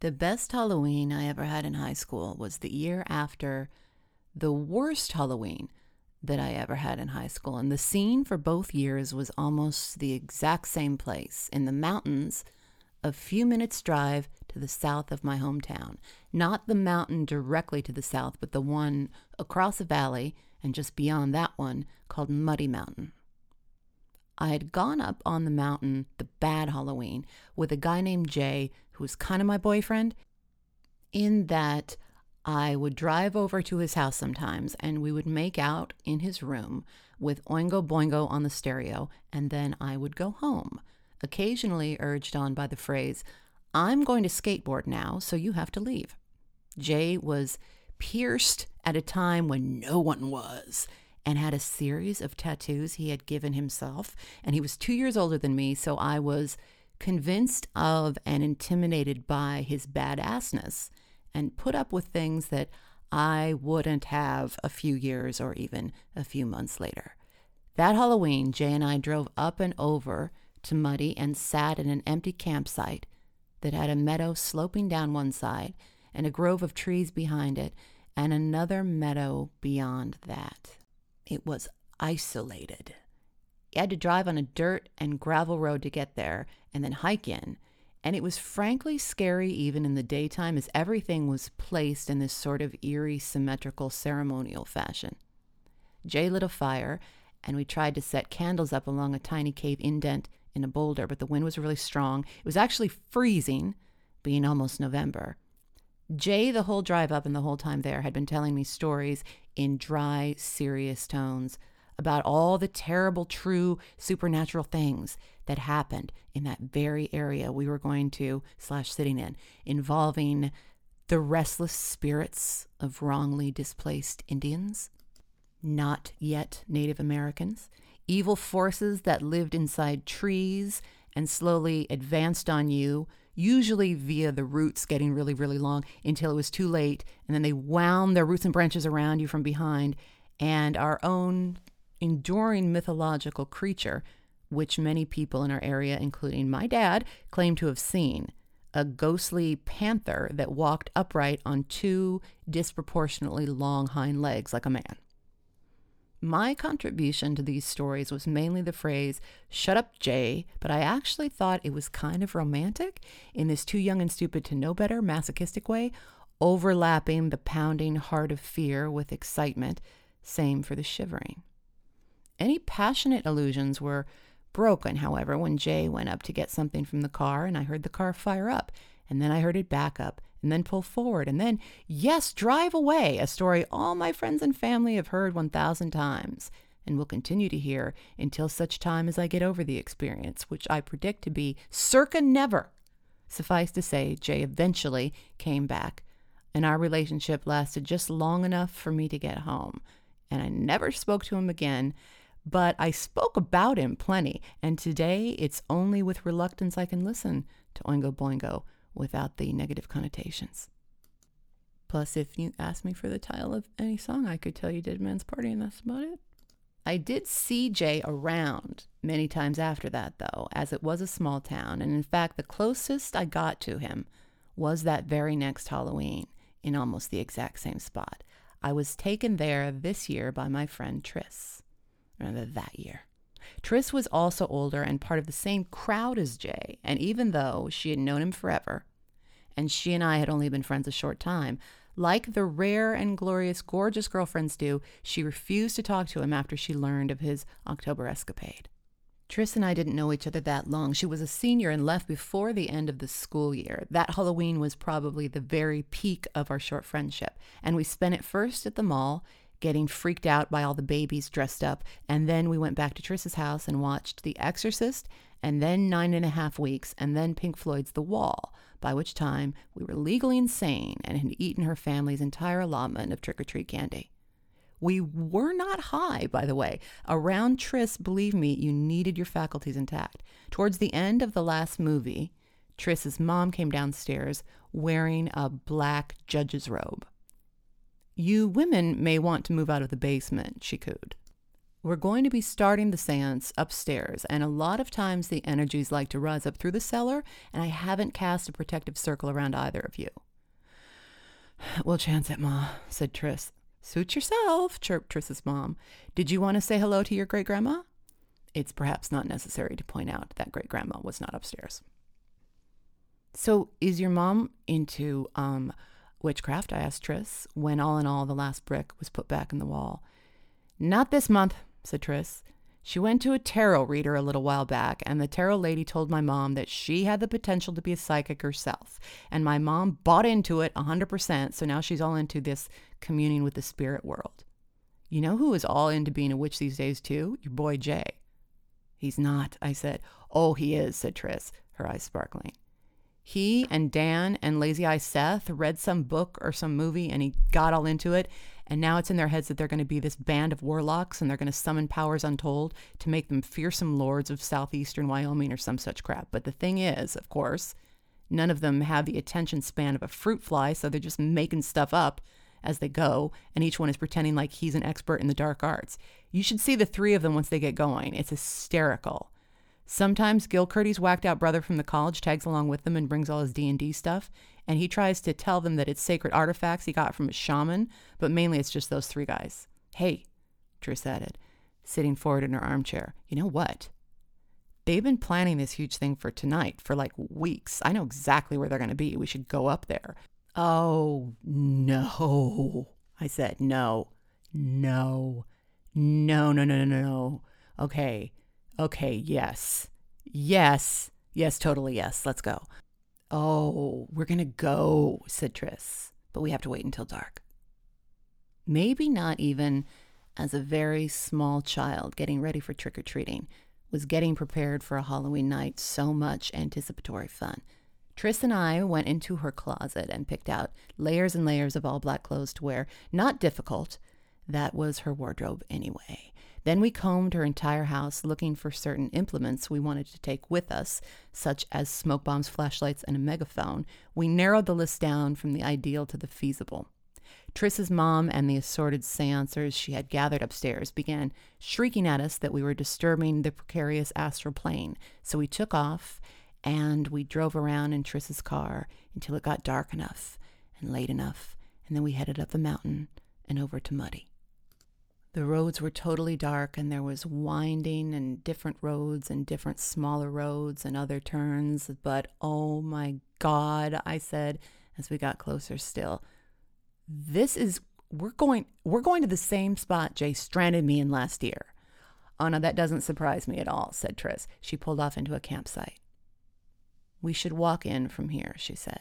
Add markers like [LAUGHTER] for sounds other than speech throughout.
The best Halloween I ever had in high school was the year after the worst Halloween that I ever had in high school. And the scene for both years was almost the exact same place in the mountains, a few minutes' drive to the south of my hometown. Not the mountain directly to the south, but the one across a valley and just beyond that one called Muddy Mountain. I had gone up on the mountain the bad Halloween with a guy named Jay who was kind of my boyfriend, in that I would drive over to his house sometimes and we would make out in his room with Oingo Boingo on the stereo, and then I would go home, occasionally urged on by the phrase, I'm going to skateboard now, so you have to leave. Jay was pierced at a time when no one was and had a series of tattoos he had given himself. And he was two years older than me, so I was convinced of and intimidated by his badassness and put up with things that I wouldn't have a few years or even a few months later. That Halloween, Jay and I drove up and over to Muddy and sat in an empty campsite that had a meadow sloping down one side and a grove of trees behind it and another meadow beyond that. It was isolated. You had to drive on a dirt and gravel road to get there and then hike in. And it was frankly scary even in the daytime as everything was placed in this sort of eerie, symmetrical, ceremonial fashion. Jay lit a fire, and we tried to set candles up along a tiny cave indent in a boulder, but the wind was really strong. It was actually freezing, being almost November. Jay, the whole drive up and the whole time there, had been telling me stories in dry, serious tones about all the terrible, true, supernatural things that happened in that very area we were going to slash sitting in, involving the restless spirits of wrongly displaced Indians, not yet Native Americans, evil forces that lived inside trees and slowly advanced on you, usually via the roots getting really, really long until it was too late, and then they wound their roots and branches around you from behind, and our own enduring mythological creature, which many people in our area, including my dad, claim to have seen a ghostly panther that walked upright on two disproportionately long hind legs like a man. My contribution to these stories was mainly the phrase, shut up, Jay, but I actually thought it was kind of romantic in this too young and stupid to know better masochistic way, overlapping the pounding heart of fear with excitement. Same for the shivering. Any passionate illusions were broken, however, when Jay went up to get something from the car and I heard the car fire up, and then I heard it back up, and then pull forward, and then, yes, drive away, a story all my friends and family have heard 1,000 times and will continue to hear until such time as I get over the experience, which I predict to be circa never. Suffice to say, Jay eventually came back, and our relationship lasted just long enough for me to get home. And I never spoke to him again but I spoke about him plenty, and today it's only with reluctance I can listen to Oingo Boingo without the negative connotations. Plus, if you ask me for the title of any song, I could tell you Dead Man's Party, and that's about it. I did see Jay around many times after that, though, as it was a small town, and in fact, the closest I got to him was that very next Halloween in almost the exact same spot. I was taken there this year by my friend Triss rather that year. Triss was also older and part of the same crowd as Jay, and even though she had known him forever, and she and I had only been friends a short time, like the rare and glorious, gorgeous girlfriends do, she refused to talk to him after she learned of his October escapade. Triss and I didn't know each other that long. She was a senior and left before the end of the school year. That Halloween was probably the very peak of our short friendship, and we spent it first at the mall getting freaked out by all the babies dressed up. And then we went back to Triss's house and watched The Exorcist, and then Nine and a Half Weeks, and then Pink Floyd's The Wall, by which time we were legally insane and had eaten her family's entire allotment of trick or treat candy. We were not high, by the way. Around Triss, believe me, you needed your faculties intact. Towards the end of the last movie, Triss's mom came downstairs wearing a black judge's robe. You women may want to move out of the basement, she cooed. We're going to be starting the seance upstairs, and a lot of times the energies like to rise up through the cellar, and I haven't cast a protective circle around either of you. [SIGHS] We'll chance it, Ma, said Tris. Suit yourself, chirped Triss's mom. Did you want to say hello to your great grandma? It's perhaps not necessary to point out that great grandma was not upstairs. So, is your mom into um, witchcraft? I asked Tris, when all in all the last brick was put back in the wall. Not this month, said Tris. She went to a tarot reader a little while back, and the tarot lady told my mom that she had the potential to be a psychic herself. And my mom bought into it a 100%, so now she's all into this communing with the spirit world. You know who is all into being a witch these days, too? Your boy Jay. He's not, I said. Oh, he is, said Tris, her eyes sparkling. He and Dan and Lazy Eye Seth read some book or some movie and he got all into it. And now it's in their heads that they're going to be this band of warlocks and they're going to summon powers untold to make them fearsome lords of southeastern Wyoming or some such crap. But the thing is, of course, none of them have the attention span of a fruit fly, so they're just making stuff up as they go, and each one is pretending like he's an expert in the dark arts. You should see the three of them once they get going. It's hysterical. Sometimes Gil Curdy's whacked out brother from the college tags along with them and brings all his D&D stuff, and he tries to tell them that it's sacred artifacts he got from a shaman, but mainly it's just those three guys. Hey, Tris added, sitting forward in her armchair. You know what? They've been planning this huge thing for tonight for like weeks. I know exactly where they're going to be. We should go up there. Oh, no. I said, no, no, no, no, no, no, no. Okay, Okay, yes. Yes. Yes, totally yes. Let's go. Oh, we're going to go, said Tris, but we have to wait until dark. Maybe not even as a very small child getting ready for trick or treating was getting prepared for a Halloween night so much anticipatory fun. Tris and I went into her closet and picked out layers and layers of all black clothes to wear. Not difficult. That was her wardrobe anyway. Then we combed her entire house looking for certain implements we wanted to take with us, such as smoke bombs, flashlights, and a megaphone. We narrowed the list down from the ideal to the feasible. Triss's mom and the assorted seancers she had gathered upstairs began shrieking at us that we were disturbing the precarious astral plane, so we took off and we drove around in Triss's car until it got dark enough and late enough, and then we headed up the mountain and over to Muddy. The roads were totally dark, and there was winding and different roads and different smaller roads and other turns. But oh my God, I said as we got closer still, this is we're going we're going to the same spot Jay stranded me in last year. Oh no, that doesn't surprise me at all, said Tris. She pulled off into a campsite. We should walk in from here, she said.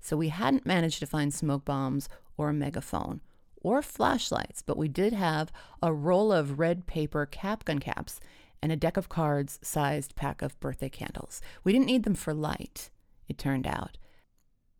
So we hadn't managed to find smoke bombs or a megaphone or flashlights, but we did have a roll of red paper cap gun caps and a deck of cards sized pack of birthday candles. We didn't need them for light, it turned out.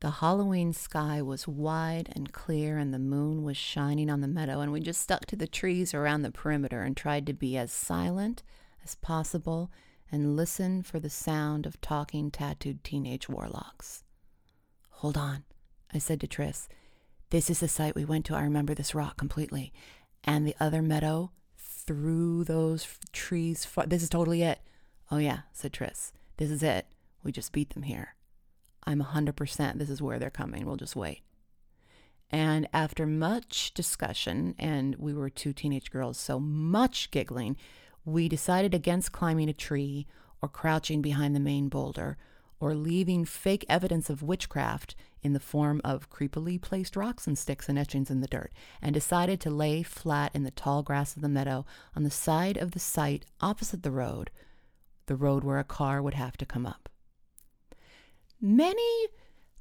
The Halloween sky was wide and clear, and the moon was shining on the meadow, and we just stuck to the trees around the perimeter and tried to be as silent as possible and listen for the sound of talking, tattooed teenage warlocks. Hold on, I said to Tris. This is the site we went to. I remember this rock completely. And the other meadow through those trees. Far- this is totally it. Oh, yeah, said Tris. This is it. We just beat them here. I'm 100% this is where they're coming. We'll just wait. And after much discussion, and we were two teenage girls, so much giggling, we decided against climbing a tree or crouching behind the main boulder or leaving fake evidence of witchcraft in the form of creepily placed rocks and sticks and etchings in the dirt, and decided to lay flat in the tall grass of the meadow on the side of the site opposite the road, the road where a car would have to come up. Many,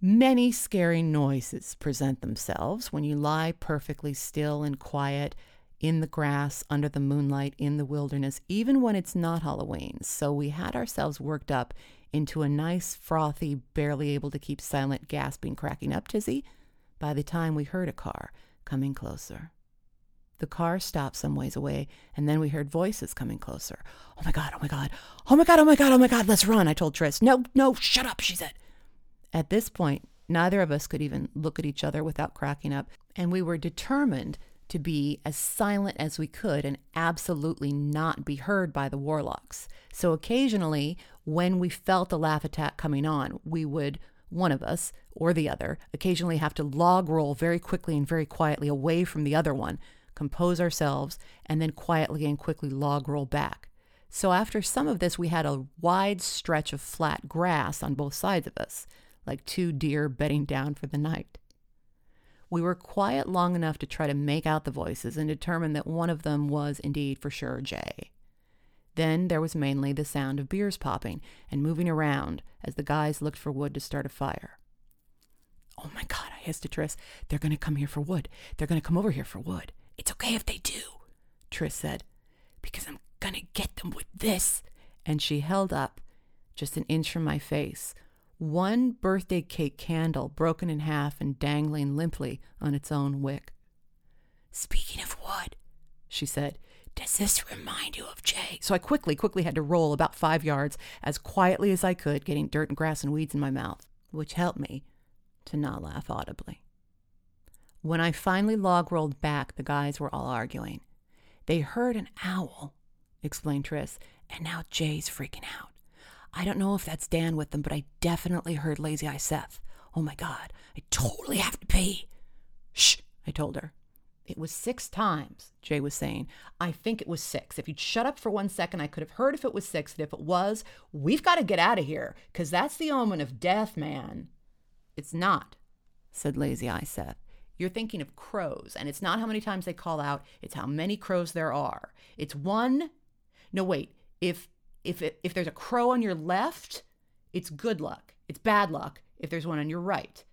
many scary noises present themselves when you lie perfectly still and quiet in the grass, under the moonlight, in the wilderness, even when it's not Halloween. So we had ourselves worked up into a nice, frothy, barely able to keep silent, gasping, cracking up tizzy by the time we heard a car coming closer. The car stopped some ways away, and then we heard voices coming closer. Oh my God, oh my God, oh my God, oh my God, oh my God, let's run, I told Tris. No, no, shut up, she said. At this point, neither of us could even look at each other without cracking up, and we were determined to be as silent as we could and absolutely not be heard by the warlocks. So occasionally, when we felt a laugh attack coming on, we would, one of us or the other, occasionally have to log roll very quickly and very quietly away from the other one, compose ourselves, and then quietly and quickly log roll back. So after some of this, we had a wide stretch of flat grass on both sides of us, like two deer bedding down for the night. We were quiet long enough to try to make out the voices and determine that one of them was indeed for sure Jay. Then there was mainly the sound of beers popping and moving around as the guys looked for wood to start a fire. Oh my God, I hissed to Triss. They're going to come here for wood. They're going to come over here for wood. It's okay if they do, Triss said, because I'm going to get them with this. And she held up, just an inch from my face, one birthday cake candle broken in half and dangling limply on its own wick. Speaking of wood, she said, does this remind you of Jay? So I quickly, quickly had to roll about five yards as quietly as I could, getting dirt and grass and weeds in my mouth, which helped me to not laugh audibly. When I finally log rolled back, the guys were all arguing. They heard an owl, explained Triss, and now Jay's freaking out. I don't know if that's Dan with them, but I definitely heard Lazy Eye Seth. Oh my God, I totally have to pee. Shh, I told her. It was six times, Jay was saying. I think it was six. If you'd shut up for one second, I could have heard if it was six. And if it was, we've got to get out of here, because that's the omen of death, man. It's not, said Lazy Eye Seth. You're thinking of crows, and it's not how many times they call out, it's how many crows there are. It's one. No, wait. If if it, if there's a crow on your left, it's good luck. It's bad luck if there's one on your right.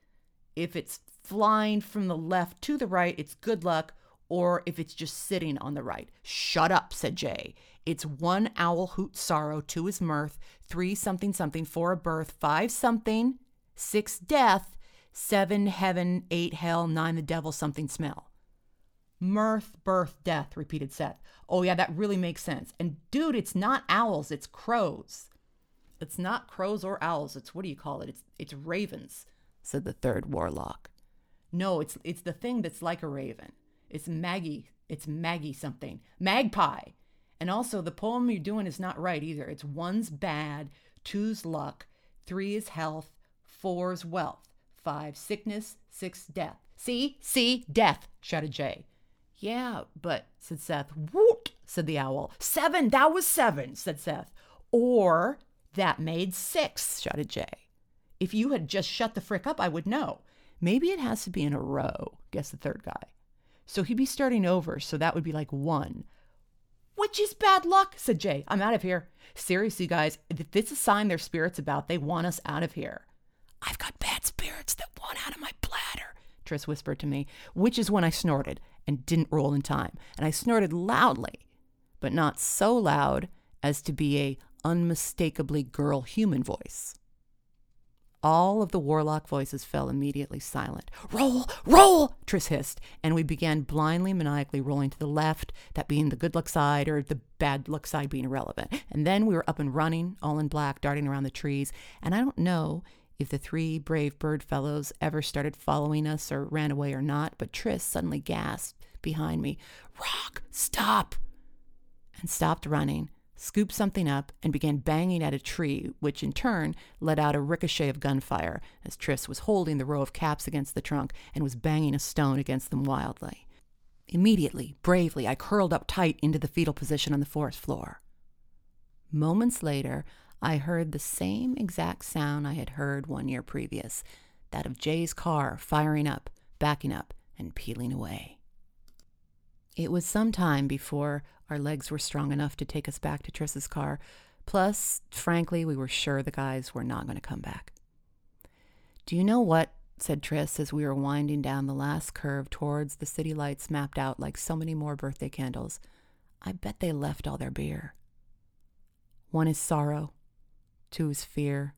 If it's flying from the left to the right, it's good luck, or if it's just sitting on the right. Shut up, said Jay. It's one owl hoot sorrow, two is mirth, three something something, four a birth, five something, six death, seven heaven, eight hell, nine the devil something smell. Mirth, birth, death, repeated Seth. Oh, yeah, that really makes sense. And dude, it's not owls, it's crows. It's not crows or owls. It's what do you call it? It's it's ravens, said the third warlock. No, it's it's the thing that's like a raven. It's Maggie. It's Maggie something. Magpie. And also the poem you're doing is not right either. It's one's bad, two's luck, three is health, four's wealth, five sickness, six death. See? See? Death, shouted Jay. Yeah, but, said Seth. Woot, said the owl. Seven, that was seven, said Seth. Or that made six, shouted Jay. If you had just shut the frick up, I would know. Maybe it has to be in a row, guessed the third guy. So he'd be starting over, so that would be like one. Which is bad luck, said Jay. I'm out of here. Seriously, guys, if it's a sign their spirit's about, they want us out of here. I've got bad spirits that want out of my bladder, Triss whispered to me, which is when I snorted and didn't roll in time. And I snorted loudly, but not so loud as to be a unmistakably girl human voice. All of the warlock voices fell immediately silent. Roll, roll, Triss hissed, and we began blindly, maniacally rolling to the left, that being the good luck side or the bad luck side being irrelevant. And then we were up and running, all in black, darting around the trees. And I don't know if the three brave bird fellows ever started following us or ran away or not, but Triss suddenly gasped behind me, Rock, stop! And stopped running, scooped something up, and began banging at a tree, which in turn let out a ricochet of gunfire as Triss was holding the row of caps against the trunk and was banging a stone against them wildly. Immediately, bravely, I curled up tight into the fetal position on the forest floor. Moments later, I heard the same exact sound I had heard one year previous that of Jay's car firing up, backing up, and peeling away. It was some time before our legs were strong enough to take us back to Triss's car. Plus, frankly, we were sure the guys were not going to come back. Do you know what? said Triss as we were winding down the last curve towards the city lights mapped out like so many more birthday candles. I bet they left all their beer. One is sorrow, two is fear.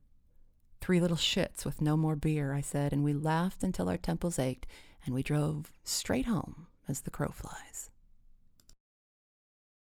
Three little shits with no more beer, I said, and we laughed until our temples ached, and we drove straight home as the crow flies.